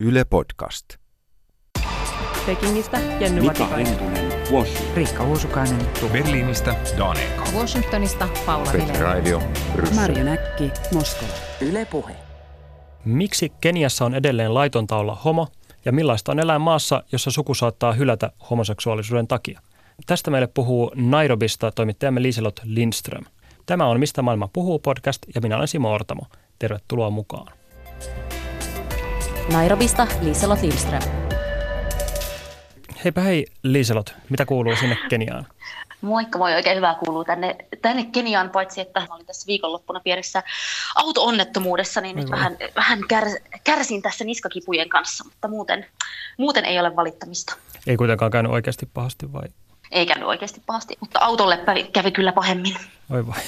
Yle Podcast. Pekingistä Jenny Mika Washington. Riikka Uusukainen, Berliinistä Dane Eko. Washingtonista Paula Vilén. Radio Marjo Näkki, Moskova. Yle Puhe. Miksi Keniassa on edelleen laitonta olla homo ja millaista on elää maassa, jossa suku saattaa hylätä homoseksuaalisuuden takia? Tästä meille puhuu Nairobista toimittajamme Liselot Lindström. Tämä on Mistä maailma puhuu podcast ja minä olen Simo Ortamo. Tervetuloa mukaan. Nairobista Liselot Lindström. Heipä hei Liselot, mitä kuuluu sinne Keniaan? Moikka, moi. Oikein hyvää kuuluu tänne, tänne Keniaan, paitsi että mä olin tässä viikonloppuna pienessä auto-onnettomuudessa, niin nyt vähän, vähän kär, kärsin tässä niskakipujen kanssa, mutta muuten, muuten ei ole valittamista. Ei kuitenkaan käynyt oikeasti pahasti vai? Ei käynyt oikeasti pahasti, mutta autolle kävi, kävi kyllä pahemmin. Oi vai.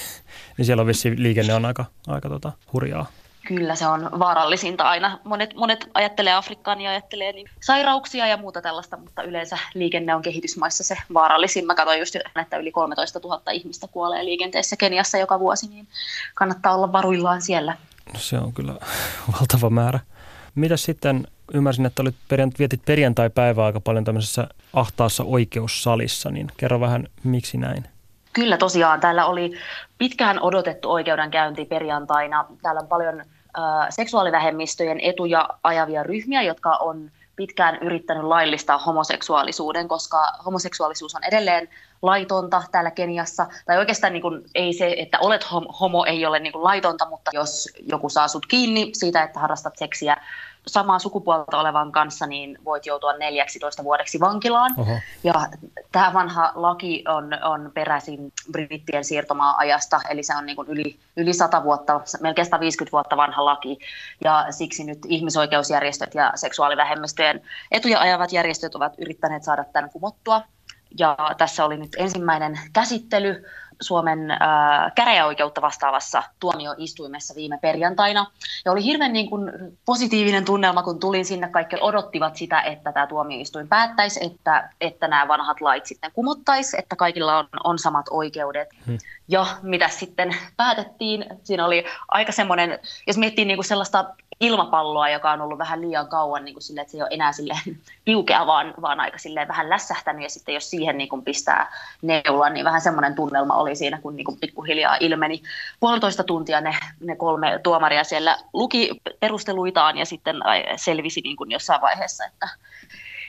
Niin siellä on vissi liikenne on aika, aika tota, hurjaa. Kyllä se on vaarallisinta aina. Monet, monet ajattelee Afrikkaan ja ajattelee niin sairauksia ja muuta tällaista, mutta yleensä liikenne on kehitysmaissa se vaarallisin. Mä katsoin just, että yli 13 000 ihmistä kuolee liikenteessä Keniassa joka vuosi, niin kannattaa olla varuillaan siellä. No se on kyllä valtava määrä. Mitä sitten, ymmärsin, että olit perjant- vietit perjantai-päivää aika paljon tämmöisessä ahtaassa oikeussalissa, niin kerro vähän, miksi näin? Kyllä tosiaan, täällä oli pitkään odotettu oikeudenkäynti perjantaina. Täällä on paljon äh, seksuaalivähemmistöjen etuja ajavia ryhmiä, jotka on pitkään yrittänyt laillistaa homoseksuaalisuuden, koska homoseksuaalisuus on edelleen laitonta täällä Keniassa. Tai oikeastaan niin kuin, ei se, että olet hom- homo, ei ole niin kuin laitonta, mutta jos joku saa sut kiinni siitä, että harrastat seksiä samaa sukupuolta olevan kanssa, niin voit joutua 14 vuodeksi vankilaan. Oho. Ja tämä vanha laki on, on peräisin brittien siirtomaa-ajasta, eli se on niin kuin yli, yli 100 vuotta, melkein 150 vuotta vanha laki. Ja siksi nyt ihmisoikeusjärjestöt ja seksuaalivähemmistöjen etuja ajavat järjestöt ovat yrittäneet saada tämän kumottua. Ja tässä oli nyt ensimmäinen käsittely Suomen äh, käräjäoikeutta vastaavassa tuomioistuimessa viime perjantaina. Ja oli hirveän niin kuin, positiivinen tunnelma, kun tulin sinne. Kaikki odottivat sitä, että tämä tuomioistuin päättäisi, että, että nämä vanhat lait sitten kumottaisi, että kaikilla on, on samat oikeudet. Hmm. Ja mitä sitten päätettiin, siinä oli aika semmoinen, jos miettii niin kuin sellaista ilmapalloa, joka on ollut vähän liian kauan niin kuin sille, että se ei ole enää silleen piukea, vaan, vaan aika silleen vähän lässähtänyt, ja sitten jos siihen niin kuin pistää neulan, niin vähän semmoinen tunnelma oli siinä, kun niin kuin pikkuhiljaa ilmeni. Puolitoista tuntia ne, ne kolme tuomaria siellä luki perusteluitaan, ja sitten selvisi niin kuin jossain vaiheessa, että,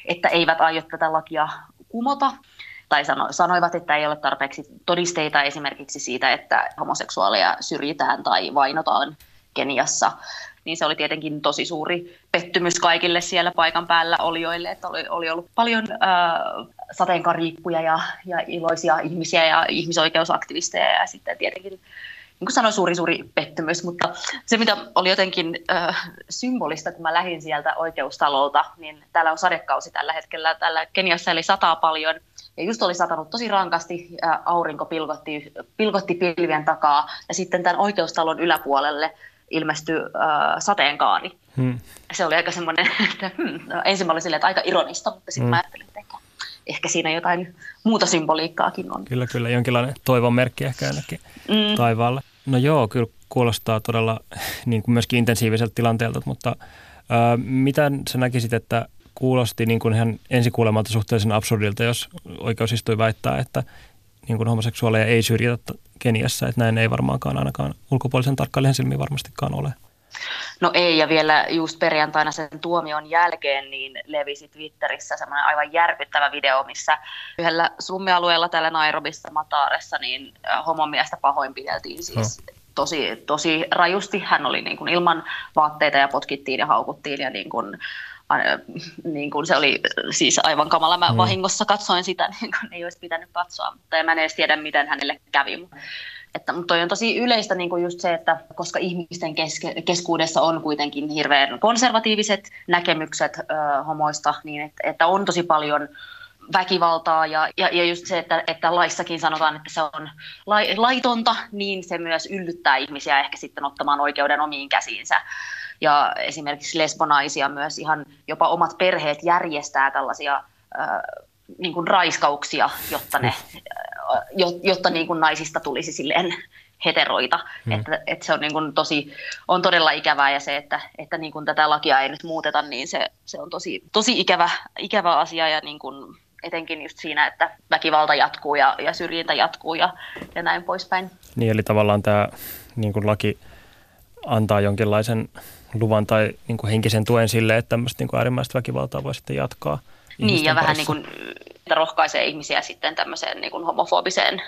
että eivät aio tätä lakia kumota. Tai sano, sanoivat, että ei ole tarpeeksi todisteita esimerkiksi siitä, että homoseksuaaleja syrjitään tai vainotaan Keniassa, niin se oli tietenkin tosi suuri pettymys kaikille siellä paikan päällä olijoille, että oli, oli ollut paljon äh, sateenkariippuja ja, ja iloisia ihmisiä ja ihmisoikeusaktivisteja ja sitten tietenkin niin kuin sanoin, suuri, suuri pettymys, mutta se, mitä oli jotenkin äh, symbolista, kun mä lähdin sieltä oikeustalolta, niin täällä on sadekausi tällä hetkellä, täällä Keniassa eli sataa paljon, ja just oli satanut tosi rankasti, äh, aurinko pilkotti, pilkotti pilvien takaa, ja sitten tämän oikeustalon yläpuolelle ilmestyi äh, sateenkaari. Hmm. Se oli aika semmoinen, että hmm, no, ensin mä olin silleen, että aika ironista, mutta sitten Mm. mm. mä ajattelin, että ehkä, ehkä siinä jotain muuta symboliikkaakin on. Kyllä, kyllä. Jonkinlainen toivon merkki ehkä ainakin Mm. taivaalle. No joo, kyllä kuulostaa todella niin kuin myöskin intensiiviseltä tilanteelta, mutta ää, mitä sä näkisit, että kuulosti niin kuin ihan ensikuulemalta suhteellisen absurdilta, jos oikeusistui väittää, että niin kuin homoseksuaaleja ei syrjitä Keniassa, että näin ei varmaankaan ainakaan ulkopuolisen tarkkailijan silmiin varmastikaan ole. No ei, ja vielä just perjantaina sen tuomion jälkeen niin levisi Twitterissä semmoinen aivan järkyttävä video, missä yhdellä slummialueella täällä Nairobissa Mataaressa niin homomiestä pahoinpideltiin siis tosi, tosi rajusti. Hän oli niin kuin ilman vaatteita ja potkittiin ja haukuttiin ja niin kuin, niin kuin se oli siis aivan kamala. Mä Mm. vahingossa katsoin sitä, niin kuin ei olisi pitänyt katsoa, mutta en mä en edes tiedä, miten hänelle kävi. Että, mutta toi on tosi yleistä niin kuin just se, että koska ihmisten keske, keskuudessa on kuitenkin hirveän konservatiiviset näkemykset ö, homoista, niin että, että on tosi paljon väkivaltaa ja, ja, ja just se, että, että laissakin sanotaan, että se on lai, laitonta, niin se myös yllyttää ihmisiä ehkä sitten ottamaan oikeuden omiin käsiinsä. Ja esimerkiksi lesbonaisia myös ihan jopa omat perheet järjestää tällaisia ö, niin kuin raiskauksia, jotta, ne, jo- jotta niin kuin naisista tulisi silleen heteroita. Hmm. Että, että se on, niin kuin tosi, on todella ikävää ja se, että, että niin kuin tätä lakia ei nyt muuteta, niin se, se on tosi, tosi ikävä, ikävä asia ja niin kuin etenkin just siinä, että väkivalta jatkuu ja, ja syrjintä jatkuu ja, ja näin poispäin. Niin eli tavallaan tämä niin kuin laki antaa jonkinlaisen luvan tai niin kuin henkisen tuen sille, että tämmöistä niin kuin äärimmäistä väkivaltaa voi sitten jatkaa. Niin ja vähän niin kuin, rohkaisee ihmisiä sitten tämmöiseen niin kuin homofobiseen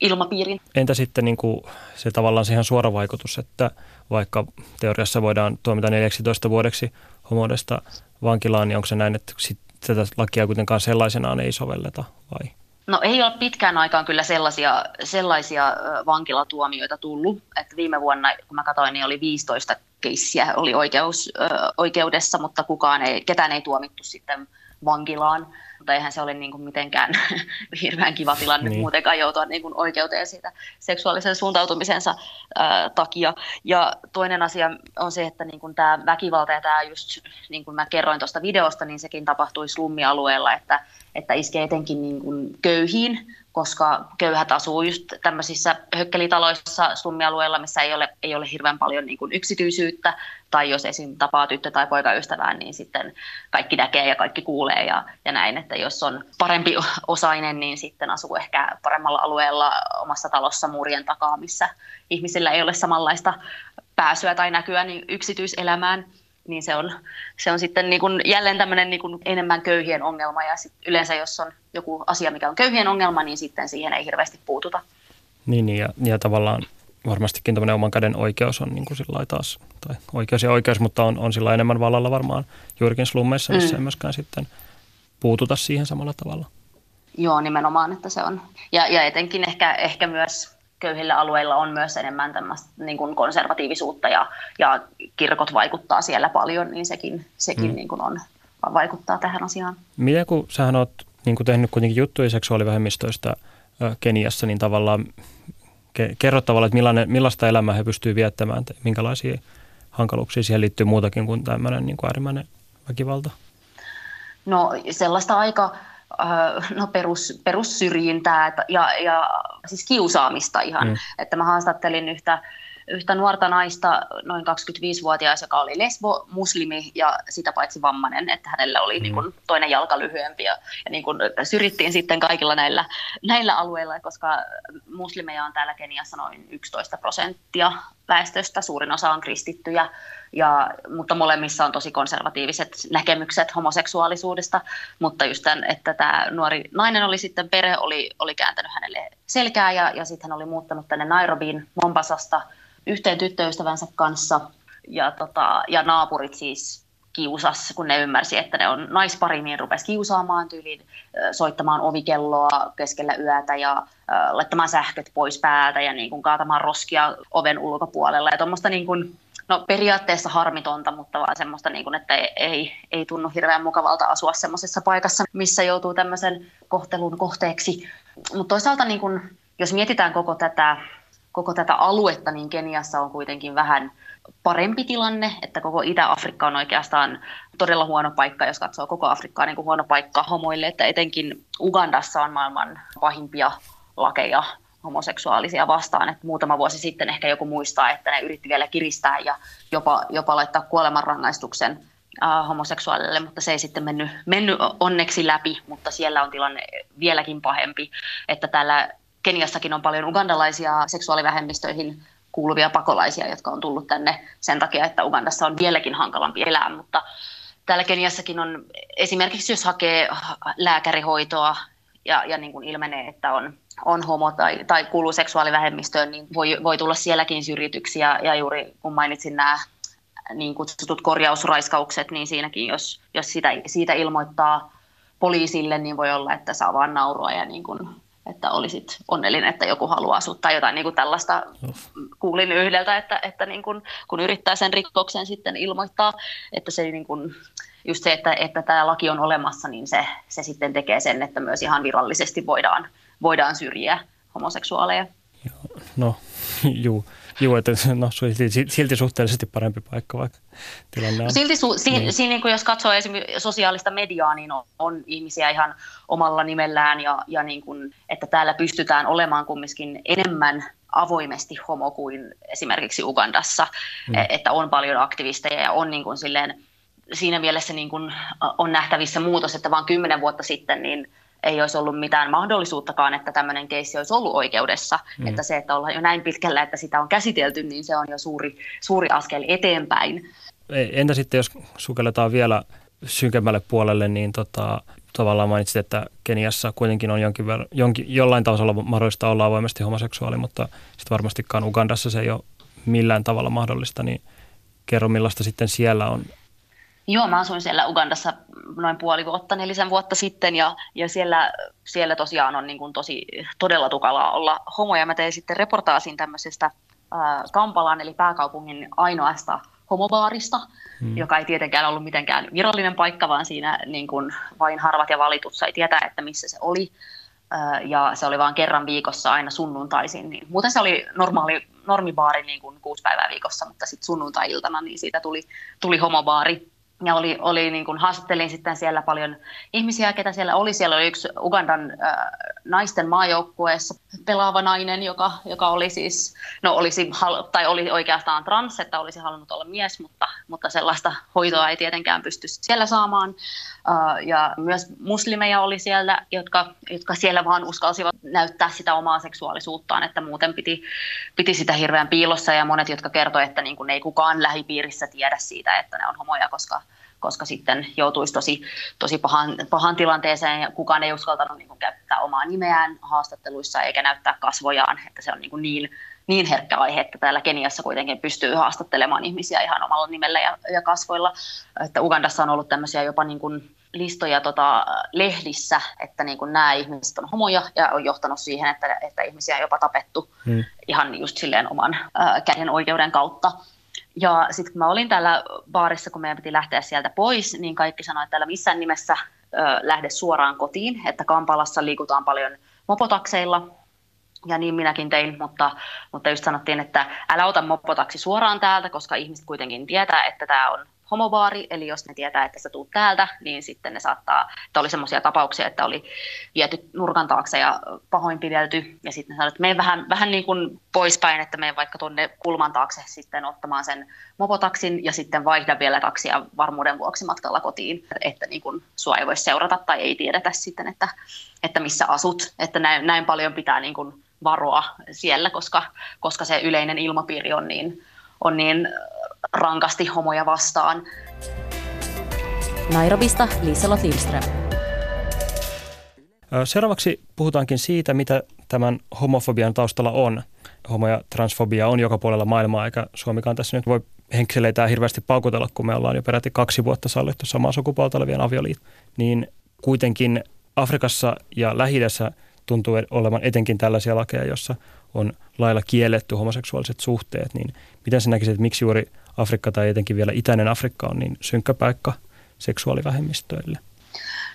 ilmapiirin. Entä sitten niin kuin se tavallaan siihen suora vaikutus, että vaikka teoriassa voidaan tuomita 14 vuodeksi homoudesta vankilaan, niin onko se näin, että sit tätä lakia kuitenkaan sellaisenaan ei sovelleta vai? No ei ole pitkään aikaan kyllä sellaisia, sellaisia vankilatuomioita tullut. Että viime vuonna, kun mä katsoin, niin oli 15 keissiä oli oikeus, oikeudessa, mutta kukaan ei, ketään ei tuomittu sitten vankilaan mutta eihän se ole niin kuin mitenkään hirveän kiva tilanne niin. muutenkaan joutua niin kuin oikeuteen siitä seksuaalisen suuntautumisensa ää, takia. Ja toinen asia on se, että niin kuin tämä väkivalta ja tämä just, niin kuin mä kerroin tuosta videosta, niin sekin tapahtui slummialueella, että, että iskee etenkin niin kuin köyhiin, koska köyhät asuu just tämmöisissä hökkelitaloissa slummialueilla, missä ei ole, ei ole hirveän paljon niin kuin yksityisyyttä, tai jos esim. tapaa tyttö- tai poikaystävää, niin sitten kaikki näkee ja kaikki kuulee ja, ja näin, että jos on parempi osainen, niin sitten asuu ehkä paremmalla alueella omassa talossa muurien takaa, missä ihmisillä ei ole samanlaista pääsyä tai näkyä niin yksityiselämään niin se on, se on sitten niin kuin jälleen tämmöinen niin kuin enemmän köyhien ongelma ja sit yleensä jos on joku asia, mikä on köyhien ongelma, niin sitten siihen ei hirveästi puututa. Niin, niin ja, ja tavallaan varmastikin tämmöinen oman käden oikeus on niin kuin sillä taas, tai oikeus ja oikeus, mutta on, on sillä enemmän vallalla varmaan juurikin slummeissa, missä mm. ei myöskään sitten puututa siihen samalla tavalla. Joo, nimenomaan, että se on. Ja, ja etenkin ehkä, ehkä myös köyhillä alueilla on myös enemmän tämmöistä niin kuin konservatiivisuutta ja, ja kirkot vaikuttaa siellä paljon, niin sekin, sekin mm. niin kuin on, vaikuttaa tähän asiaan. Miten kun sähän oot niin kuin tehnyt kuitenkin juttuja seksuaalivähemmistöistä Keniassa, niin tavallaan kerro tavallaan, että millainen, millaista elämää he pystyvät viettämään, minkälaisia hankaluuksia siihen liittyy muutakin kuin tämmöinen niin kuin äärimmäinen väkivalta? No sellaista aika no perus, perussyrjintää ja, ja siis kiusaamista ihan. Mm. Että mä haastattelin yhtä yhtä nuorta naista, noin 25-vuotias, joka oli lesbo, muslimi ja sitä paitsi vammainen, että hänellä oli mm. niin kuin, toinen jalka lyhyempi ja, ja niin kuin, syrjittiin sitten kaikilla näillä, näillä alueilla, koska muslimeja on täällä Keniassa noin 11 prosenttia väestöstä, suurin osa on kristittyjä, ja, mutta molemmissa on tosi konservatiiviset näkemykset homoseksuaalisuudesta, mutta just tämän, että tämä nuori nainen oli sitten, perhe oli, oli kääntänyt hänelle selkää ja, ja sitten hän oli muuttanut tänne Nairobiin Mombasasta yhteen tyttöystävänsä kanssa ja, tota, ja naapurit siis kiusas, kun ne ymmärsi, että ne on naispari, niin rupesi kiusaamaan tyyliin, soittamaan ovikelloa keskellä yötä ja laittamaan sähköt pois päältä ja niin kuin kaatamaan roskia oven ulkopuolella. Ja tuommoista niin kuin, no periaatteessa harmitonta, mutta vaan semmoista, niin kuin, että ei, ei, ei tunnu hirveän mukavalta asua semmoisessa paikassa, missä joutuu tämmöisen kohtelun kohteeksi. Mutta toisaalta niin kuin, jos mietitään koko tätä koko tätä aluetta, niin Keniassa on kuitenkin vähän parempi tilanne, että koko Itä-Afrikka on oikeastaan todella huono paikka, jos katsoo koko Afrikkaa niin kuin huono paikka homoille, että etenkin Ugandassa on maailman pahimpia lakeja homoseksuaalisia vastaan. Että muutama vuosi sitten ehkä joku muistaa, että ne yritti vielä kiristää ja jopa, jopa laittaa kuolemanrangaistuksen äh, homoseksuaalille, mutta se ei sitten mennyt, mennyt onneksi läpi, mutta siellä on tilanne vieläkin pahempi, että täällä Keniassakin on paljon ugandalaisia seksuaalivähemmistöihin kuuluvia pakolaisia, jotka on tullut tänne sen takia, että Ugandassa on vieläkin hankalampi elää, mutta täällä Keniassakin on esimerkiksi, jos hakee lääkärihoitoa ja, ja niin kuin ilmenee, että on, on homo tai, tai kuuluu seksuaalivähemmistöön, niin voi, voi tulla sielläkin syrjityksiä. Ja juuri kun mainitsin nämä niin kutsutut korjausraiskaukset, niin siinäkin, jos, jos sitä, siitä ilmoittaa poliisille, niin voi olla, että saa vaan naurua ja niin kuin että olisit onnellinen, että joku haluaa asua tai jotain niin kuin tällaista. Kuulin yhdeltä, että, että niin kuin, kun yrittää sen rikoksen sitten ilmoittaa, että se niin kuin, just se, että, että tämä laki on olemassa, niin se, se sitten tekee sen, että myös ihan virallisesti voidaan, voidaan syrjiä homoseksuaaleja. No, juu. Joo, että no, silti, silti suhteellisesti parempi paikka vaikka tilanne on. Silti su, si, niin. si, niin kuin jos katsoo esimerkiksi sosiaalista mediaa, niin on, on ihmisiä ihan omalla nimellään ja, ja niin kuin, että täällä pystytään olemaan kumminkin enemmän avoimesti homo kuin esimerkiksi Ugandassa, mm. että on paljon aktivisteja ja on niin kuin silleen, siinä mielessä niin kuin on nähtävissä muutos, että vain kymmenen vuotta sitten niin ei olisi ollut mitään mahdollisuuttakaan, että tämmöinen keissi olisi ollut oikeudessa. Mm. Että se, että ollaan jo näin pitkällä, että sitä on käsitelty, niin se on jo suuri, suuri askel eteenpäin. Entä sitten, jos sukelletaan vielä synkemmälle puolelle, niin tota, tavallaan mainitsit, että Keniassa kuitenkin on jonkin ver- jonkin, jollain tasolla mahdollista olla avoimesti homoseksuaali, mutta sitten varmastikaan Ugandassa se ei ole millään tavalla mahdollista, niin kerro millaista sitten siellä on Joo, mä asuin siellä Ugandassa noin puoli vuotta, nelisen vuotta sitten ja, ja siellä, siellä tosiaan on niin kuin tosi todella tukalaa olla homo. Ja mä tein sitten reportaasin tämmöisestä ää, Kampalan eli pääkaupungin ainoasta homobaarista, hmm. joka ei tietenkään ollut mitenkään virallinen paikka, vaan siinä niin kuin vain harvat ja valitut sai tietää, että missä se oli. Ää, ja se oli vain kerran viikossa aina sunnuntaisin. Niin, muuten se oli normaali, normibaari niin kuin kuusi päivää viikossa, mutta sitten sunnuntai-iltana niin siitä tuli, tuli homobaari ja oli, oli niin kuin, haastattelin sitten siellä paljon ihmisiä, ketä siellä oli. Siellä oli yksi Ugandan äh, naisten maajoukkueessa pelaava nainen, joka, joka oli siis, no olisi, tai oli oikeastaan trans, että olisi halunnut olla mies, mutta, mutta sellaista hoitoa ei tietenkään pysty siellä saamaan. Äh, ja myös muslimeja oli siellä, jotka, jotka siellä vaan uskalsivat näyttää sitä omaa seksuaalisuuttaan, että muuten piti, piti sitä hirveän piilossa. Ja monet, jotka kertoivat, että niin kuin ei kukaan lähipiirissä tiedä siitä, että ne on homoja, koska koska sitten joutuisi tosi, tosi pahan, pahan tilanteeseen ja kukaan ei uskaltanut niin kuin, käyttää omaa nimeään haastatteluissa eikä näyttää kasvojaan, että se on niin, kuin niin, niin herkkä aihe, että täällä Keniassa kuitenkin pystyy haastattelemaan ihmisiä ihan omalla nimellä ja, ja kasvoilla. Että Ugandassa on ollut tämmöisiä jopa niin kuin listoja tota, lehdissä, että niin kuin nämä ihmiset on homoja ja on johtanut siihen, että, että ihmisiä on jopa tapettu hmm. ihan just silleen oman ää, käden oikeuden kautta. Ja sitten kun mä olin täällä baarissa, kun meidän piti lähteä sieltä pois, niin kaikki sanoivat, että täällä missään nimessä ö, lähde suoraan kotiin, että Kampalassa liikutaan paljon mopotakseilla, ja niin minäkin tein, mutta, mutta just sanottiin, että älä ota mopotaksi suoraan täältä, koska ihmiset kuitenkin tietää, että tämä on homobaari, eli jos ne tietää, että sä tuut täältä, niin sitten ne saattaa, että oli semmoisia tapauksia, että oli viety nurkan taakse ja pahoinpidelty, ja sitten ne sanoivat, että mene vähän, vähän niin kuin poispäin, että mene vaikka tuonne kulman taakse sitten ottamaan sen mopotaksin, ja sitten vaihda vielä taksia varmuuden vuoksi matkalla kotiin, että niin kuin sua ei voi seurata tai ei tiedetä sitten, että, että missä asut, että näin, näin paljon pitää niin kuin varoa siellä, koska, koska se yleinen ilmapiiri on niin, on niin rankasti homoja vastaan. Nairobista Liselot Lindström. Seuraavaksi puhutaankin siitä, mitä tämän homofobian taustalla on. Homo- ja transfobia on joka puolella maailmaa, eikä Suomikaan tässä nyt voi henkseleitä hirveästi paukutella, kun me ollaan jo peräti kaksi vuotta sallittu samaa sukupuolta olevien avioliitto. Niin kuitenkin Afrikassa ja lähi tuntuu olevan etenkin tällaisia lakeja, jossa on lailla kielletty homoseksuaaliset suhteet, niin miten sä näkisit, että miksi juuri Afrikka tai etenkin vielä itäinen Afrikka on niin synkkä paikka seksuaalivähemmistöille?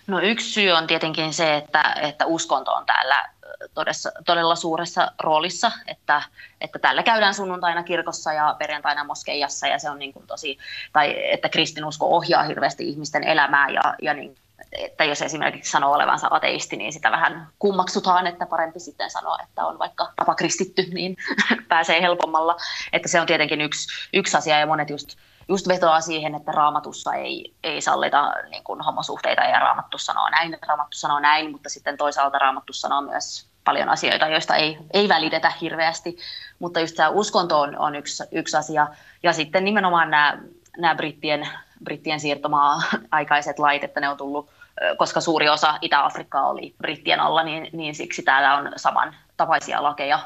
No yksi syy on tietenkin se, että, että uskonto on täällä todessa, todella suuressa roolissa, että, että täällä käydään sunnuntaina kirkossa ja perjantaina moskeijassa ja se on niin kuin tosi, tai että kristinusko ohjaa hirveästi ihmisten elämää ja, ja niin että jos esimerkiksi sanoo olevansa ateisti, niin sitä vähän kummaksutaan, että parempi sitten sanoa, että on vaikka kristitty, niin pääsee helpommalla. Että se on tietenkin yksi, yksi asia ja monet just, just vetoaa siihen, että raamatussa ei, ei sallita niin kuin homosuhteita ja raamattu sanoo näin, raamattu sanoo näin, mutta sitten toisaalta raamattu sanoo myös paljon asioita, joista ei, ei välitetä hirveästi, mutta just tämä uskonto on, on yksi, yksi asia. Ja sitten nimenomaan nämä, nämä brittien, brittien siirtomaa-aikaiset lait, että ne on tullut koska suuri osa Itä-Afrikkaa oli brittien alla, niin, niin siksi täällä on saman tapaisia lakeja,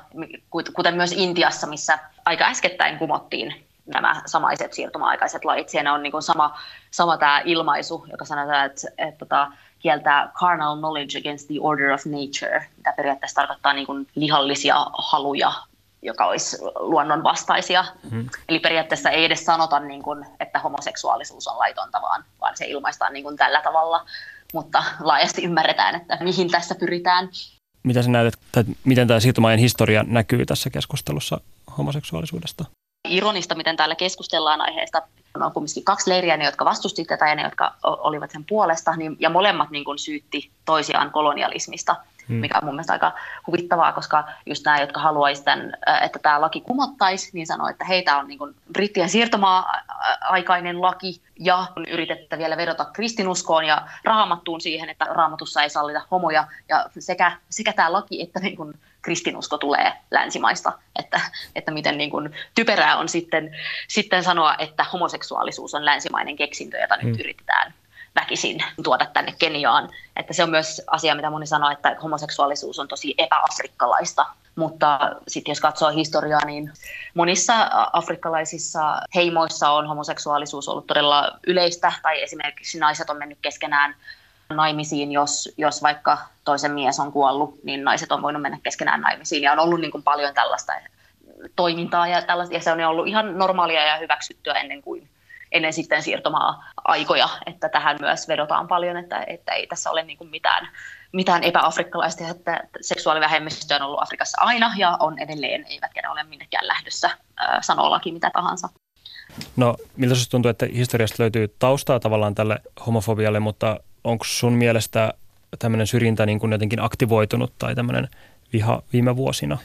kuten myös Intiassa, missä aika äskettäin kumottiin nämä samaiset siirtymäaikaiset lait. Siinä on niin kuin sama, sama tämä ilmaisu, joka sanotaan, että, että, että tota, kieltää carnal knowledge against the order of nature, mitä periaatteessa tarkoittaa niin kuin lihallisia haluja joka olisi luonnonvastaisia. Hmm. Eli periaatteessa ei edes sanota, niin kuin, että homoseksuaalisuus on laitonta, vaan, vaan se ilmaistaan niin kuin tällä tavalla mutta laajasti ymmärretään, että mihin tässä pyritään. Mitä sä näet, että miten tämä siirtymäajan historia näkyy tässä keskustelussa homoseksuaalisuudesta? Ironista, miten täällä keskustellaan aiheesta. On kumminkin kaksi leiriä, ne jotka vastusti tätä ja ne, jotka olivat sen puolesta, niin, ja molemmat niin kuin syytti toisiaan kolonialismista. Hmm. mikä on mun mielestä aika huvittavaa, koska just nämä, jotka haluaisivat, että tämä laki kumottaisi, niin sanoo, että heitä on niin kuin brittien siirtomaa-aikainen laki ja on yritettä vielä vedota kristinuskoon ja raamattuun siihen, että raamatussa ei sallita homoja ja sekä, sekä tämä laki että niin kuin kristinusko tulee länsimaista, että, että miten niin kuin typerää on sitten, sitten sanoa, että homoseksuaalisuus on länsimainen keksintö, jota mm. nyt yritetään väkisin tuoda tänne Keniaan. Että se on myös asia, mitä moni sanoo, että homoseksuaalisuus on tosi epäafrikkalaista. Mutta sitten jos katsoo historiaa, niin monissa afrikkalaisissa heimoissa on homoseksuaalisuus ollut todella yleistä, tai esimerkiksi naiset on mennyt keskenään naimisiin, jos, jos vaikka toisen mies on kuollut, niin naiset on voinut mennä keskenään naimisiin. Ja on ollut niin kuin paljon tällaista toimintaa ja, tällaista, ja se on ollut ihan normaalia ja hyväksyttyä ennen kuin ennen sitten siirtomaa-aikoja, että tähän myös vedotaan paljon, että, että ei tässä ole niin kuin mitään, mitään epäafrikkalaista, että seksuaalivähemmistö on ollut Afrikassa aina ja on edelleen, eivätkä ne ole minnekään lähdössä, sanoo mitä tahansa. No, miltä sinusta tuntuu, että historiasta löytyy taustaa tavallaan tälle homofobialle, mutta onko sun mielestä tämmöinen syrjintä niin kuin jotenkin aktivoitunut tai tämmöinen viha viime vuosina?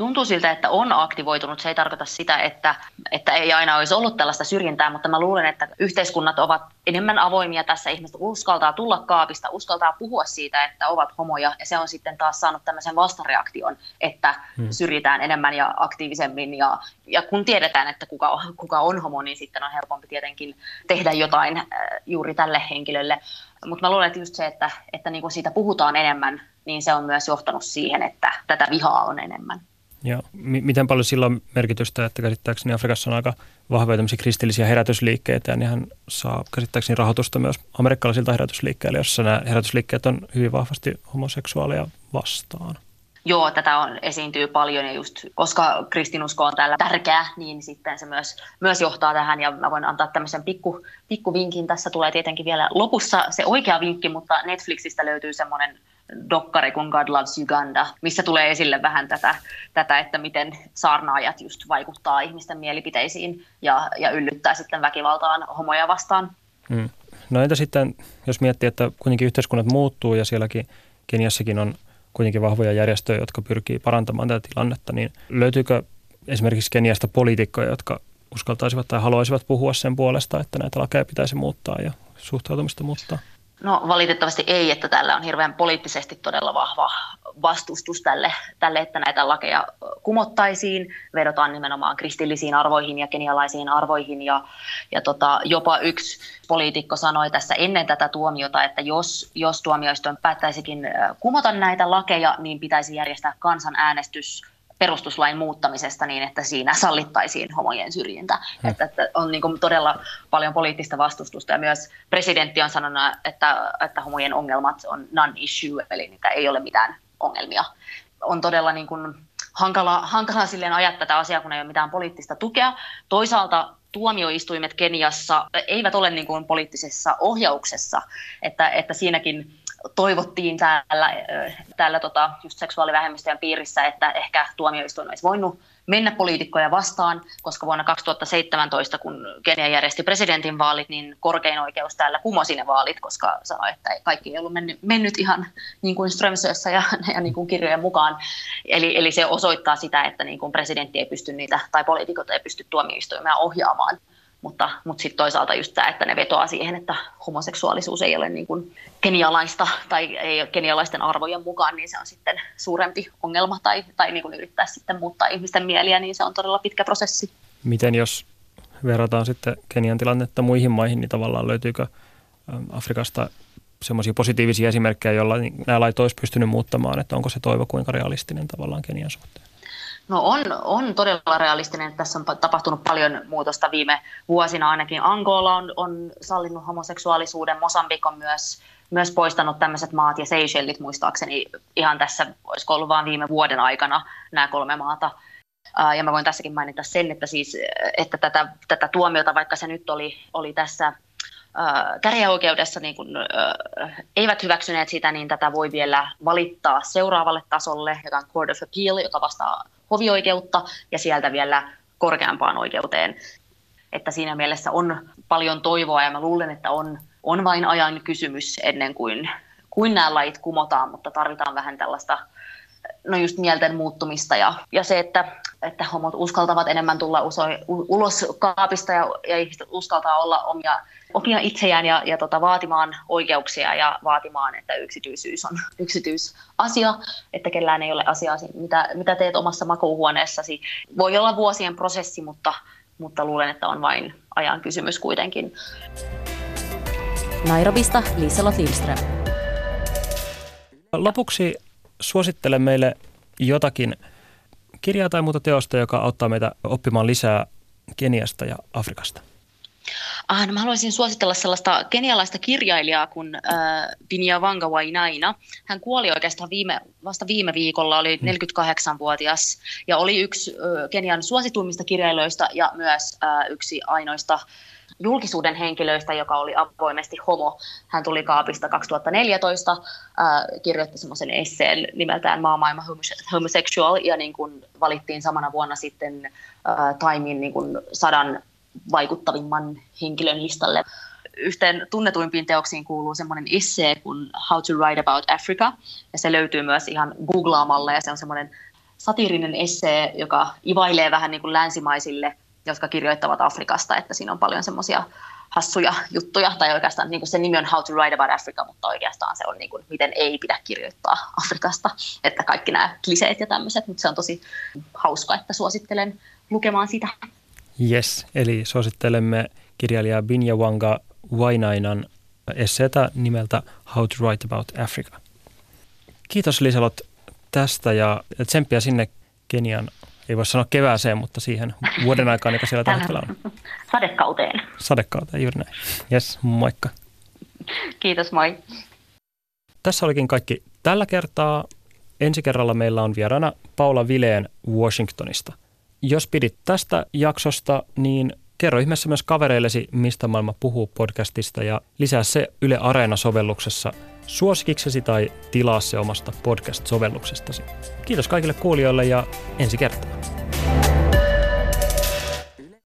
Tuntuu siltä, että on aktivoitunut. Se ei tarkoita sitä, että, että ei aina olisi ollut tällaista syrjintää, mutta mä luulen, että yhteiskunnat ovat enemmän avoimia tässä. Ihmiset uskaltaa tulla kaapista, uskaltaa puhua siitä, että ovat homoja. Ja se on sitten taas saanut tämmöisen vastareaktion, että hmm. syrjitään enemmän ja aktiivisemmin. Ja, ja kun tiedetään, että kuka, kuka on homo, niin sitten on helpompi tietenkin tehdä jotain äh, juuri tälle henkilölle. Mutta mä luulen, että just se, että, että niin siitä puhutaan enemmän, niin se on myös johtanut siihen, että tätä vihaa on enemmän. Ja m- miten paljon sillä on merkitystä, että käsittääkseni Afrikassa on aika vahvoja kristillisiä herätysliikkeitä ja nehän saa käsittääkseni rahoitusta myös amerikkalaisilta herätysliikkeille, jossa nämä herätysliikkeet on hyvin vahvasti homoseksuaaleja vastaan. Joo, tätä on, esiintyy paljon ja just koska kristinusko on täällä tärkeä, niin sitten se myös, myös johtaa tähän ja mä voin antaa tämmöisen pikku, pikku vinkin. Tässä tulee tietenkin vielä lopussa se oikea vinkki, mutta Netflixistä löytyy semmoinen dokkari kuin God Loves Uganda, missä tulee esille vähän tätä, tätä että miten saarnaajat just vaikuttaa ihmisten mielipiteisiin ja, ja yllyttää sitten väkivaltaan homoja vastaan. Hmm. No entä sitten, jos miettii, että kuitenkin yhteiskunnat muuttuu ja sielläkin Keniassakin on kuitenkin vahvoja järjestöjä, jotka pyrkii parantamaan tätä tilannetta, niin löytyykö esimerkiksi Keniasta poliitikkoja, jotka uskaltaisivat tai haluaisivat puhua sen puolesta, että näitä lakeja pitäisi muuttaa ja suhtautumista muuttaa? No valitettavasti ei, että tällä on hirveän poliittisesti todella vahva vastustus tälle, tälle, että näitä lakeja kumottaisiin. Vedotaan nimenomaan kristillisiin arvoihin ja kenialaisiin arvoihin. Ja, ja tota, jopa yksi poliitikko sanoi tässä ennen tätä tuomiota, että jos, jos tuomioistuin päättäisikin kumota näitä lakeja, niin pitäisi järjestää kansanäänestys perustuslain muuttamisesta niin, että siinä sallittaisiin homojen syrjintä. Hmm. Että, että on niin kuin todella paljon poliittista vastustusta ja myös presidentti on sanonut, että, että homojen ongelmat on non-issue, eli niitä ei ole mitään ongelmia. On todella niin kuin hankala, hankala silleen ajaa tätä asiaa, kun ei ole mitään poliittista tukea. Toisaalta tuomioistuimet Keniassa eivät ole niin kuin poliittisessa ohjauksessa, että, että siinäkin toivottiin täällä, täällä tota, just seksuaalivähemmistöjen piirissä, että ehkä tuomioistuin olisi voinut mennä poliitikkoja vastaan, koska vuonna 2017, kun Kenia järjesti presidentinvaalit, niin korkein oikeus täällä kumosi ne vaalit, koska sanoi, että kaikki ei ollut mennyt, mennyt ihan niin kuin Strömsössä ja, ja niin kuin kirjojen mukaan. Eli, eli se osoittaa sitä, että niin kuin presidentti ei pysty niitä, tai poliitikot ei pysty tuomioistuimia ohjaamaan. Mutta, mutta sitten toisaalta just tämä, että ne vetoaa siihen, että homoseksuaalisuus ei ole niin kuin kenialaista tai ei ole kenialaisten arvojen mukaan, niin se on sitten suurempi ongelma tai, tai niin kuin yrittää sitten muuttaa ihmisten mieliä, niin se on todella pitkä prosessi. Miten jos verrataan sitten Kenian tilannetta muihin maihin, niin tavallaan löytyykö Afrikasta semmoisia positiivisia esimerkkejä, joilla nämä lait olisi pystynyt muuttamaan, että onko se toivo kuinka realistinen tavallaan Kenian suhteen? No on, on todella realistinen, että tässä on tapahtunut paljon muutosta viime vuosina. Ainakin Angola on, on sallinut homoseksuaalisuuden, Mosambik on myös, myös poistanut tämmöiset maat ja Seychellit muistaakseni ihan tässä, olisiko ollut vain viime vuoden aikana nämä kolme maata. Ja mä voin tässäkin mainita sen, että, siis, että tätä, tätä tuomiota, vaikka se nyt oli, oli tässä käräjäoikeudessa niin kun, eivät hyväksyneet sitä, niin tätä voi vielä valittaa seuraavalle tasolle, joka on Court of Appeal, joka vastaa hovioikeutta, ja sieltä vielä korkeampaan oikeuteen. Että siinä mielessä on paljon toivoa, ja mä luulen, että on, on vain ajan kysymys ennen kuin, kuin nämä lait kumotaan, mutta tarvitaan vähän tällaista no just mielten muuttumista ja, ja se, että, että homot uskaltavat enemmän tulla uso, ulos kaapista ja, ja ihmiset uskaltaa olla omia, omia itseään ja, ja tota, vaatimaan oikeuksia ja vaatimaan, että yksityisyys on yksityisasia, että kellään ei ole asiaa, mitä, mitä teet omassa makuuhuoneessasi. Voi olla vuosien prosessi, mutta, mutta luulen, että on vain ajan kysymys kuitenkin. Nairobista Liselot Lindström. Lopuksi suosittele meille jotakin kirjaa tai muuta teosta, joka auttaa meitä oppimaan lisää Keniasta ja Afrikasta. Ah, no mä haluaisin suositella sellaista kenialaista kirjailijaa kuin äh, Binyavanga Wainaina. Hän kuoli oikeastaan viime, vasta viime viikolla, oli 48-vuotias hmm. ja oli yksi äh, Kenian suosituimmista kirjailijoista ja myös äh, yksi ainoista julkisuuden henkilöistä, joka oli avoimesti homo. Hän tuli kaapista 2014, äh, kirjoitti semmoisen esseen nimeltään Maamaailma Homosexual, ja niin kuin valittiin samana vuonna sitten äh, Timein niin kuin sadan vaikuttavimman henkilön listalle. Yhteen tunnetuimpiin teoksiin kuuluu semmoinen essee kuin How to Write About Africa, ja se löytyy myös ihan googlaamalla, ja se on semmoinen satiirinen essee, joka ivailee vähän niin kuin länsimaisille jotka kirjoittavat Afrikasta, että siinä on paljon semmoisia hassuja juttuja, tai oikeastaan niin kuin se nimi on How to Write About Africa, mutta oikeastaan se on niin kuin, miten ei pidä kirjoittaa Afrikasta, että kaikki nämä kliseet ja tämmöiset, mutta se on tosi hauska, että suosittelen lukemaan sitä. Yes, eli suosittelemme kirjailija Binyawanga Wainainan esseetä nimeltä How to Write About Africa. Kiitos Liselot tästä ja tsemppiä sinne Kenian ei voi sanoa kevääseen, mutta siihen vuoden aikaan, joka siellä tällä hetkellä on. Sadekauteen. Sadekauteen, juuri näin. Yes, moikka. Kiitos, moi. Tässä olikin kaikki tällä kertaa. Ensi kerralla meillä on vieraana Paula Vileen Washingtonista. Jos pidit tästä jaksosta, niin kerro ihmeessä myös kavereillesi, mistä maailma puhuu podcastista ja lisää se Yle Areena-sovelluksessa suosikiksesi tai tilaa se omasta podcast-sovelluksestasi. Kiitos kaikille kuulijoille ja ensi kertaa.